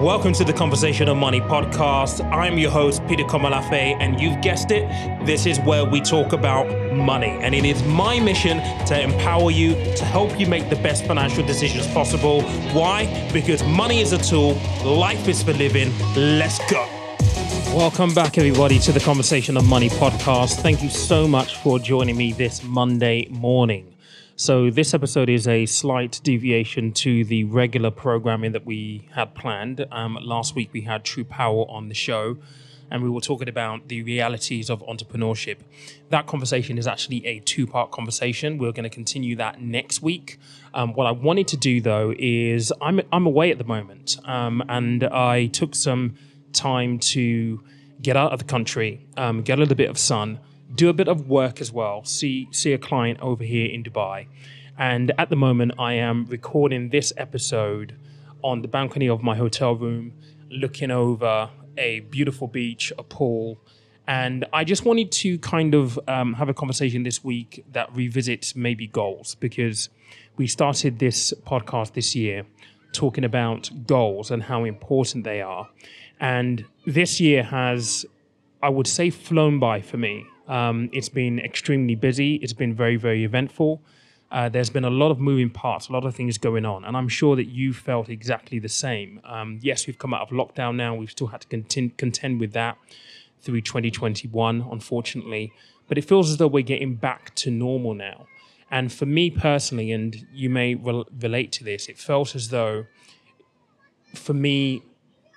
Welcome to the Conversation of Money podcast. I'm your host, Peter Komolafe, and you've guessed it, this is where we talk about money. And it is my mission to empower you, to help you make the best financial decisions possible. Why? Because money is a tool, life is for living. Let's go. Welcome back, everybody, to the Conversation of Money podcast. Thank you so much for joining me this Monday morning. So, this episode is a slight deviation to the regular programming that we had planned. Um, last week, we had True Power on the show, and we were talking about the realities of entrepreneurship. That conversation is actually a two part conversation. We're going to continue that next week. Um, what I wanted to do, though, is I'm, I'm away at the moment, um, and I took some time to get out of the country, um, get a little bit of sun do a bit of work as well. See see a client over here in Dubai, and at the moment I am recording this episode on the balcony of my hotel room, looking over a beautiful beach, a pool. And I just wanted to kind of um, have a conversation this week that revisits maybe goals because we started this podcast this year talking about goals and how important they are. And this year has, I would say, flown by for me. Um, it's been extremely busy. It's been very, very eventful. Uh, there's been a lot of moving parts, a lot of things going on, and I'm sure that you felt exactly the same. Um, yes, we've come out of lockdown now. We've still had to contend, contend with that through 2021, unfortunately, but it feels as though we're getting back to normal now. And for me personally, and you may re- relate to this, it felt as though, for me,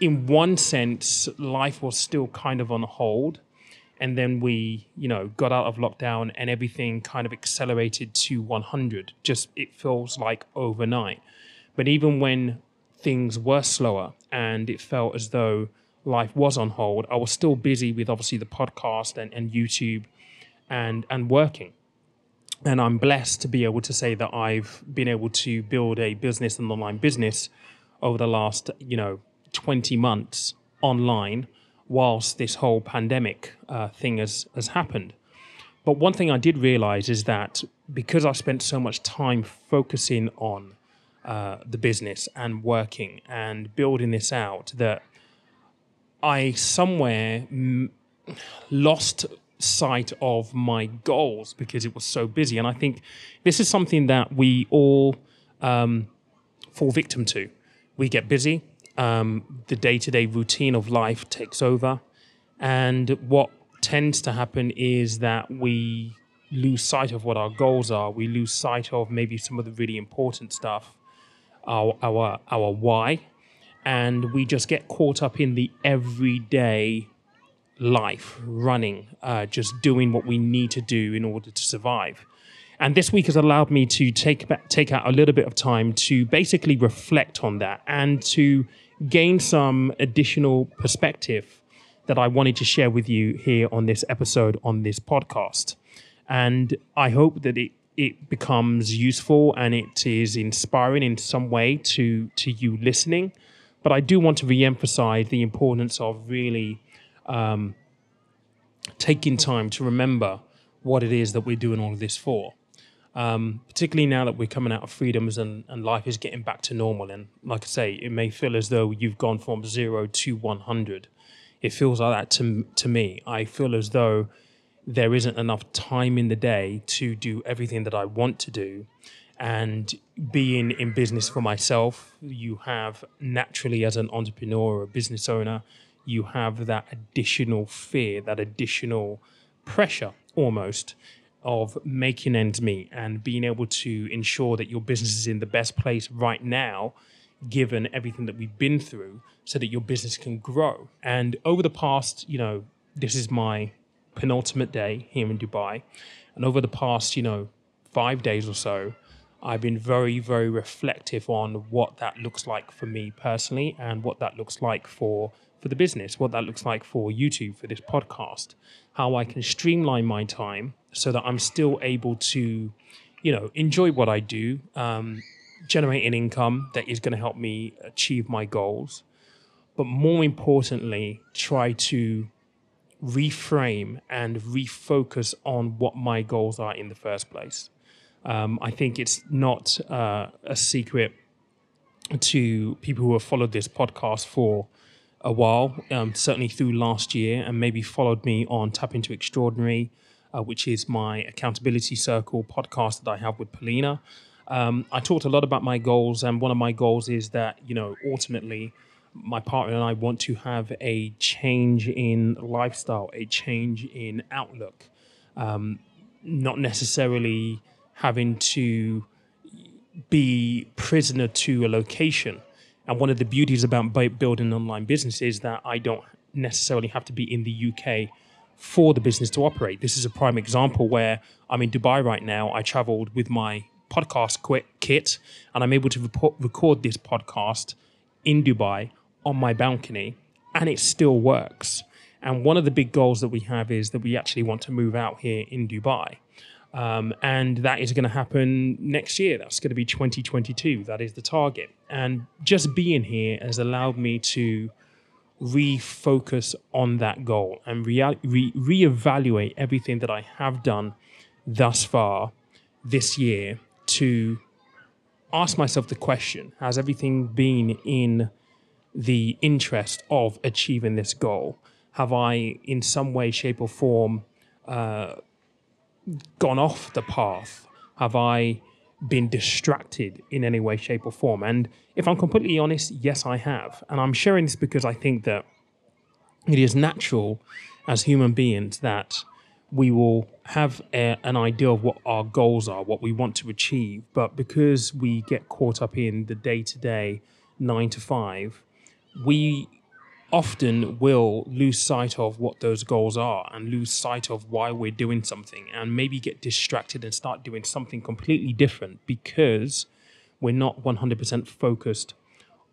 in one sense, life was still kind of on hold and then we you know got out of lockdown and everything kind of accelerated to 100 just it feels like overnight. But even when things were slower and it felt as though life was on hold i was still busy with obviously the podcast and, and youtube and and working. And i'm blessed to be able to say that i've been able to build a business an online business over the last you know 20 months online whilst this whole pandemic uh, thing has, has happened. But one thing I did realize is that because I spent so much time focusing on uh, the business and working and building this out, that I somewhere m- lost sight of my goals because it was so busy. And I think this is something that we all um, fall victim to. We get busy, um, the day to day routine of life takes over. And what tends to happen is that we lose sight of what our goals are. We lose sight of maybe some of the really important stuff, our, our, our why. And we just get caught up in the everyday life, running, uh, just doing what we need to do in order to survive. And this week has allowed me to take back, take out a little bit of time to basically reflect on that and to gain some additional perspective that I wanted to share with you here on this episode on this podcast. And I hope that it it becomes useful and it is inspiring in some way to to you listening. But I do want to re-emphasize the importance of really um, taking time to remember what it is that we're doing all of this for um, particularly now that we're coming out of freedoms and, and life is getting back to normal. And like I say, it may feel as though you've gone from zero to 100. It feels like that to, to me. I feel as though there isn't enough time in the day to do everything that I want to do. And being in business for myself, you have naturally, as an entrepreneur or a business owner, you have that additional fear, that additional pressure almost of making ends meet and being able to ensure that your business is in the best place right now, given everything that we've been through, so that your business can grow. And over the past, you know, this is my penultimate day here in Dubai. And over the past, you know, five days or so, I've been very, very reflective on what that looks like for me personally and what that looks like for for the business, what that looks like for YouTube, for this podcast, how I can streamline my time so that I'm still able to, you know, enjoy what I do, um, generate an income that is going to help me achieve my goals, but more importantly, try to reframe and refocus on what my goals are in the first place. Um, I think it's not uh, a secret to people who have followed this podcast for a while, um, certainly through last year, and maybe followed me on Tap Into Extraordinary, uh, which is my accountability circle podcast that I have with Polina. Um, I talked a lot about my goals, and one of my goals is that, you know, ultimately, my partner and I want to have a change in lifestyle, a change in outlook, um, not necessarily having to be prisoner to a location. And one of the beauties about building an online business is that I don't necessarily have to be in the UK for the business to operate. This is a prime example where I'm in Dubai right now. I traveled with my podcast kit and I'm able to record this podcast in Dubai on my balcony and it still works. And one of the big goals that we have is that we actually want to move out here in Dubai. Um, and that is going to happen next year. That's going to be 2022. That is the target. And just being here has allowed me to refocus on that goal and re- re- reevaluate everything that I have done thus far this year to ask myself the question Has everything been in the interest of achieving this goal? Have I, in some way, shape, or form, uh, gone off the path? Have I been distracted in any way, shape, or form? And if I'm completely honest, yes, I have. And I'm sharing this because I think that it is natural as human beings that we will have a, an idea of what our goals are, what we want to achieve. But because we get caught up in the day to day, nine to five, we often will lose sight of what those goals are and lose sight of why we're doing something and maybe get distracted and start doing something completely different because we're not 100% focused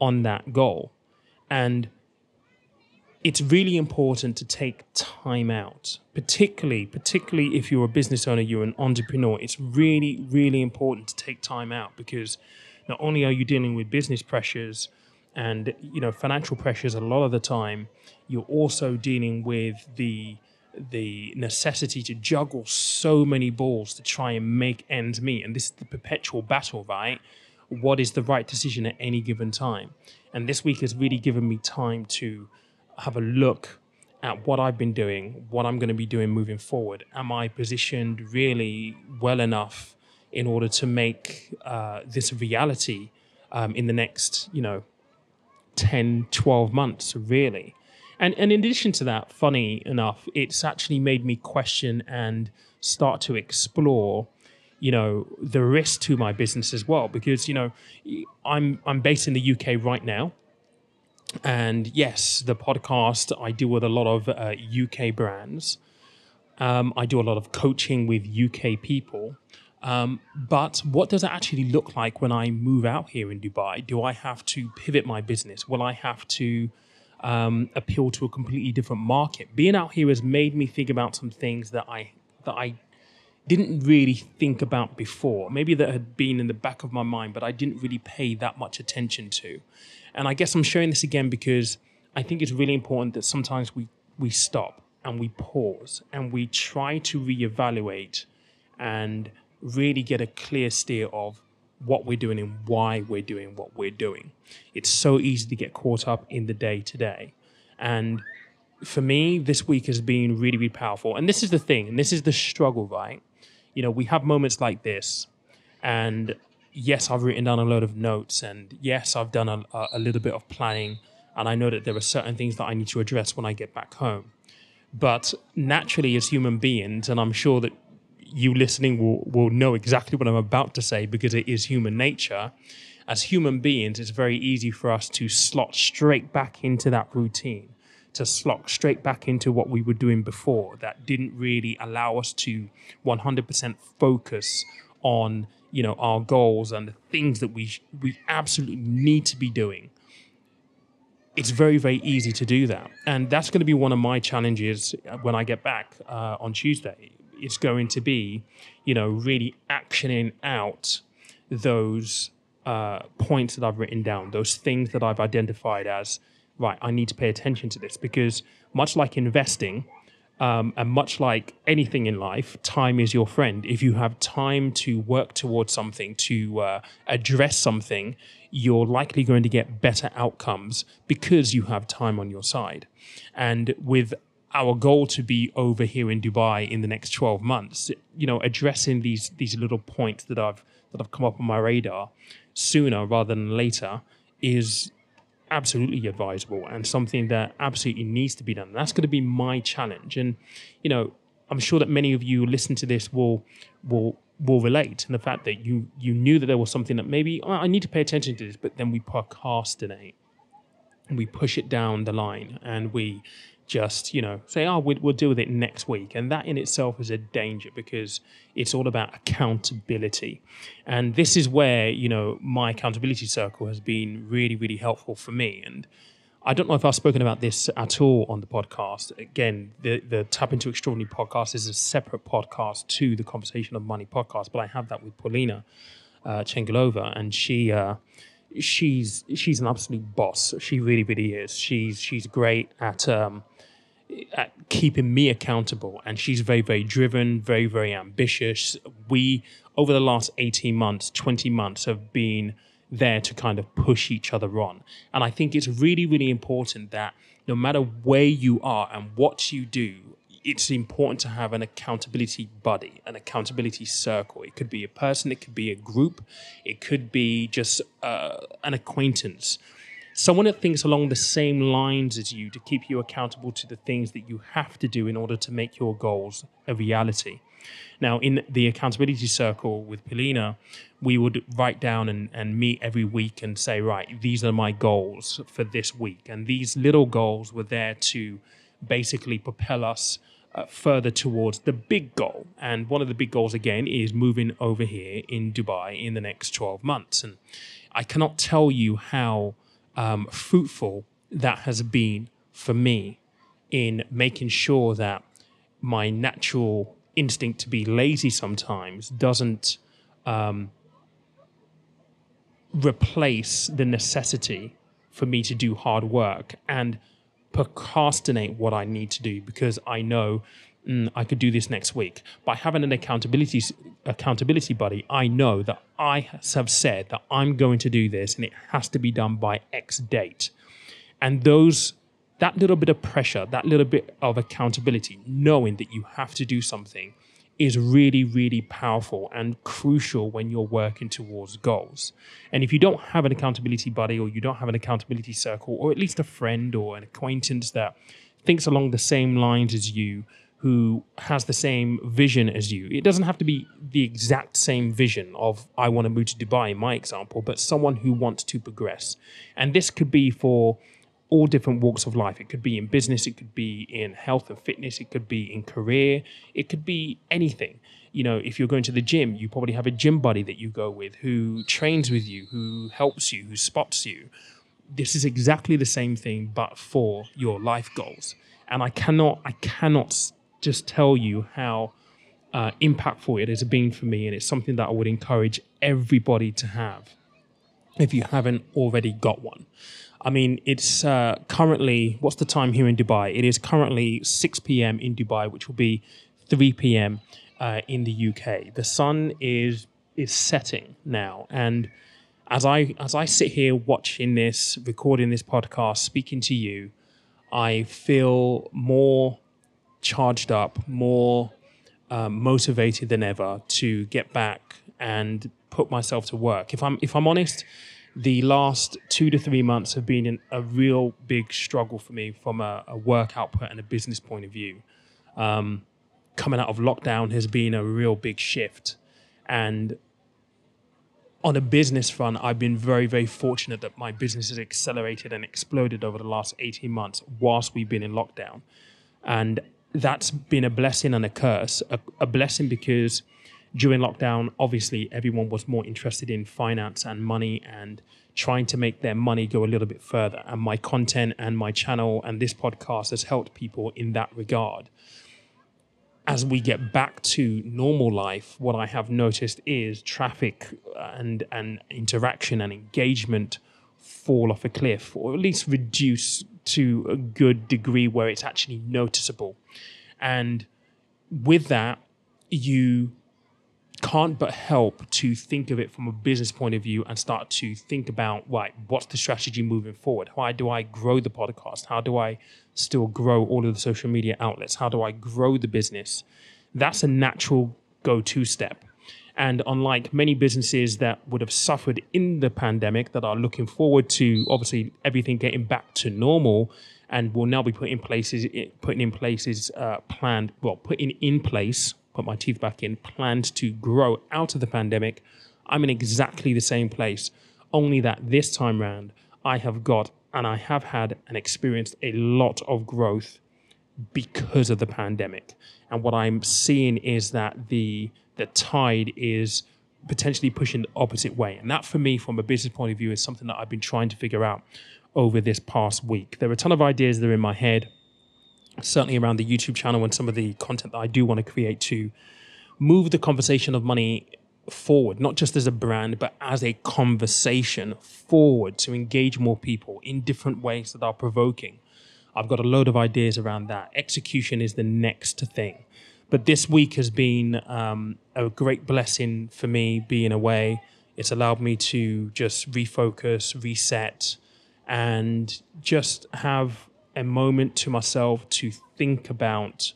on that goal. And it's really important to take time out, particularly, particularly if you're a business owner, you're an entrepreneur. It's really, really important to take time out because not only are you dealing with business pressures, and you know financial pressures a lot of the time you're also dealing with the the necessity to juggle so many balls to try and make ends meet. And this is the perpetual battle right? What is the right decision at any given time? And this week has really given me time to have a look at what I've been doing what I'm going to be doing moving forward. Am I positioned really well enough in order to make uh, this reality um, in the next you know 10, 12 months, really. And, and in addition to that, funny enough, it's actually made me question and start to explore, you know, the risk to my business as well. Because, you know, I'm, I'm based in the UK right now. And yes, the podcast, I deal with a lot of uh, UK brands. Um, I do a lot of coaching with UK people. Um, but what does it actually look like when I move out here in Dubai? Do I have to pivot my business? Will I have to um, appeal to a completely different market? Being out here has made me think about some things that I that I didn't really think about before. Maybe that had been in the back of my mind, but I didn't really pay that much attention to. And I guess I'm sharing this again because I think it's really important that sometimes we we stop and we pause and we try to reevaluate and really get a clear steer of what we're doing and why we're doing what we're doing. It's so easy to get caught up in the day to day. And for me, this week has been really, really powerful. And this is the thing, and this is the struggle, right? You know, we have moments like this, and yes, I've written down a load of notes, and yes, I've done a, a little bit of planning, and I know that there are certain things that I need to address when I get back home. But naturally, as human beings, and I'm sure that you listening will, will know exactly what I'm about to say because it is human nature. As human beings, it's very easy for us to slot straight back into that routine, to slot straight back into what we were doing before that didn't really allow us to 100% focus on you know our goals and the things that we we absolutely need to be doing. It's very very easy to do that. And that's going to be one of my challenges when i get back uh, on tuesday it's going to be, you know, really actioning out those uh, points that I've written down, those things that I've identified as, right, I need to pay attention to this because much like investing, Um, and much like anything in life, time is your friend. If you have time to work towards something, to uh, address something, you're likely going to get better outcomes because you have time on your side. And with our goal to be over here in Dubai in the next 12 months, you know, addressing these these little points that I've that have come up on my radar sooner rather than later is absolutely advisable and something that absolutely needs to be done. That's going to be my challenge. And, you know, I'm sure that many of you listen to this will will will relate in the fact that you you knew that there was something that maybe oh, I need to pay attention to this, but then we procrastinate and we push it down the line and we just you know say oh we'll, we'll deal with it next week. And that in itself is a danger because it's all about accountability. And this is where you know my accountability circle has been really really helpful for me. And I don't know if I've spoken about this at all on the podcast. Again, the, the Tap Into Extraordinary podcast is a separate podcast to the Conversation of Money podcast, but I have that with Polina uh, Chengalova, and she uh, she's she's an absolute boss. She really, really is. She's she's great at um, at keeping me accountable and she's very very driven very very ambitious we over the last 18 months 20 months have been there to kind of push each other on and i think it's really really important that no matter where you are and what you do it's important to have an accountability buddy an accountability circle it could be a person it could be a group it could be just uh, an acquaintance someone that thinks along the same lines as you to keep you accountable to the things that you have to do in order to make your goals a reality. Now, in the accountability circle with Polina, we would write down and, and meet every week and say, right, these are my goals for this week. And these little goals were there to basically propel us uh, further towards the big goal. And one of the big goals, again, is moving over here in Dubai in the next 12 months. And I cannot tell you how um, fruitful that has been for me in making sure that my natural instinct to be lazy sometimes doesn't um, replace the necessity for me to do hard work and procrastinate what I need to do because I know mm, I could do this next week. By having an accountability accountability buddy, I know that I have said that I'm going to do this and it has to be done by X date. And those that little bit of pressure, that little bit of accountability, knowing that you have to do something is really, really powerful and crucial when you're working towards goals. And if you don't have an accountability buddy or you don't have an accountability circle, or at least a friend or an acquaintance that thinks along the same lines as you, who has the same vision as you. It doesn't have to be the exact same vision of I want to move to Dubai, in my example, but someone who wants to progress. And this could be for all different walks of life. It could be in business, it could be in health and fitness, it could be in career, it could be anything. You know, if you're going to the gym, you probably have a gym buddy that you go with who trains with you, who helps you, who spots you. This is exactly the same thing, but for your life goals. And I cannot, I cannot just tell you how uh, impactful it has been for me. And it's something that I would encourage everybody to have if you haven't already got one. I mean, it's uh, currently, what's the time here in Dubai? It is currently 6 p.m. in Dubai, which will be 3 p.m. Uh, in the UK. The sun is is setting now, and as I as I sit here watching this, recording this podcast, speaking to you, I feel more charged up, more um, motivated than ever to get back and put myself to work. If I'm if I'm honest, the last two to three months have been a real big struggle for me from a, a work output and a business point of view. Um, coming out of lockdown has been a real big shift, and on a business front, I've been very, very fortunate that my business has accelerated and exploded over the last 18 months whilst we've been in lockdown. And that's been a blessing and a curse. A, a, blessing because during lockdown, obviously, everyone was more interested in finance and money and trying to make their money go a little bit further. And my content and my channel and this podcast has helped people in that regard. As we get back to normal life, what I have noticed is traffic and, and interaction and engagement fall off a cliff or at least reduce to a good degree where it's actually noticeable. And with that, you can't but help to think of it from a business point of view and start to think about right what's the strategy moving forward? How do i grow the podcast? How do i still grow all of the social media outlets? How do i grow the business? That's a natural go-to step. And unlike many businesses that would have suffered in the pandemic that are looking forward to obviously everything getting back to normal and will now be putting in places putting in places uh, planned well putting in place put my teeth back in, planned to grow out of the pandemic, I'm in exactly the same place. Only that this time round, I have got and I have had and experienced a lot of growth because of the pandemic. And what I'm seeing is that the the tide is potentially pushing the opposite way. And that for me, from a business point of view, is something that I've been trying to figure out over this past week. There are a ton of ideas that are in my head certainly around the YouTube channel and some of the content that I do want to create to move the conversation of money forward, not just as a brand, but as a conversation forward to engage more people in different ways that are provoking. I've got a load of ideas around that. Execution is the next thing. But this week has been um, a great blessing for me being away. It's allowed me to just refocus, reset, and just have a moment to myself to think about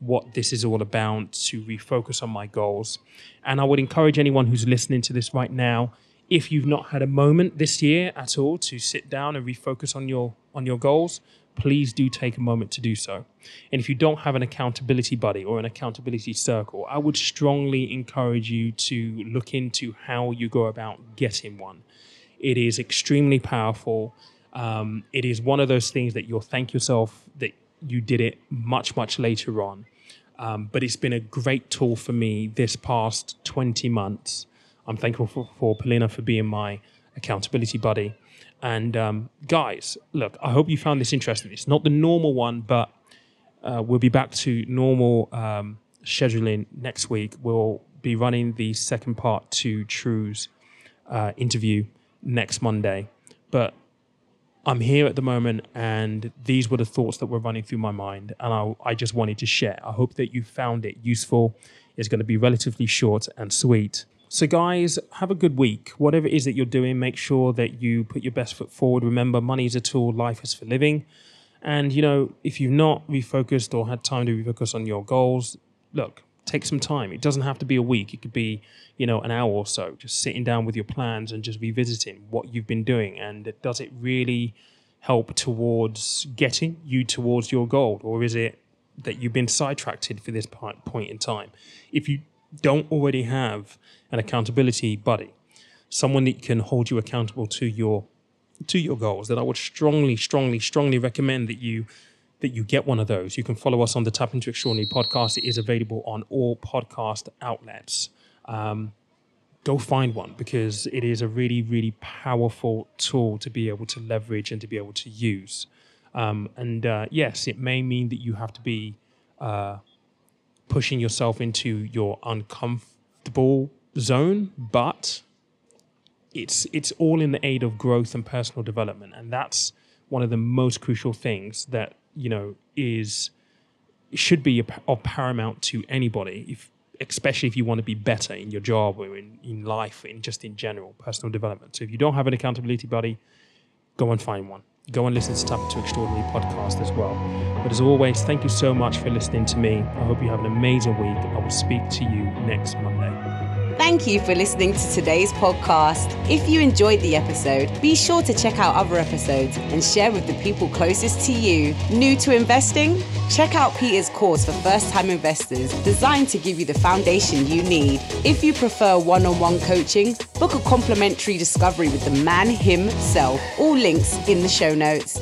what this is all about, to refocus on my goals. And I would encourage anyone who's listening to this right now, if you've not had a moment this year at all to sit down and refocus on your on your goals, please do take a moment to do so. And if you don't have an accountability buddy or an accountability circle, I would strongly encourage you to look into how you go about getting one. It is extremely powerful um, it is one of those things that you'll thank yourself that you did it much, much later on. Um, but it's been a great tool for me this past 20 months. I'm thankful for, for Polina for being my accountability buddy. And um, guys, look, I hope you found this interesting. It's not the normal one, but uh, we'll be back to normal um, scheduling next week. We'll be running the second part to True's uh, interview next Monday. But I'm here at the moment, and these were the thoughts that were running through my mind, and I, I just wanted to share. I hope that you found it useful. It's going to be relatively short and sweet. So, guys, have a good week. Whatever it is that you're doing, make sure that you put your best foot forward. Remember, money is a tool, life is for living. And, you know, if you've not refocused or had time to refocus on your goals, look, take some time. It doesn't have to be a week. It could be, you know, an hour or so, just sitting down with your plans and just revisiting what you've been doing. And does it really help towards getting you towards your goal? Or is it that you've been sidetracked for this point in time? If you don't already have an accountability buddy, someone that can hold you accountable to your to your goals, then I would strongly, strongly, strongly recommend that you that you get one of those. You can follow us on the Tap Into Extraordinary podcast. It is available on all podcast outlets. Um, go find one because it is a really, really powerful tool to be able to leverage and to be able to use. Um, and uh, yes, it may mean that you have to be uh, pushing yourself into your uncomfortable zone, but it's it's all in the aid of growth and personal development, and that's one of the most crucial things that you know is should be of paramount to anybody if especially if you want to be better in your job or in, in life in just in general personal development. So if you don't have an accountability buddy go and find one. Go and listen to tap to extraordinary podcast as well. But as always thank you so much for listening to me. I hope you have an amazing week. I will speak to you next monday Thank you for listening to today's podcast. If you enjoyed the episode, be sure to check out other episodes and share with the people closest to you. New to investing? Check out Peter's course for first time investors, designed to give you the foundation you need. If you prefer one on one coaching, book a complimentary discovery with the man himself. All links in the show notes.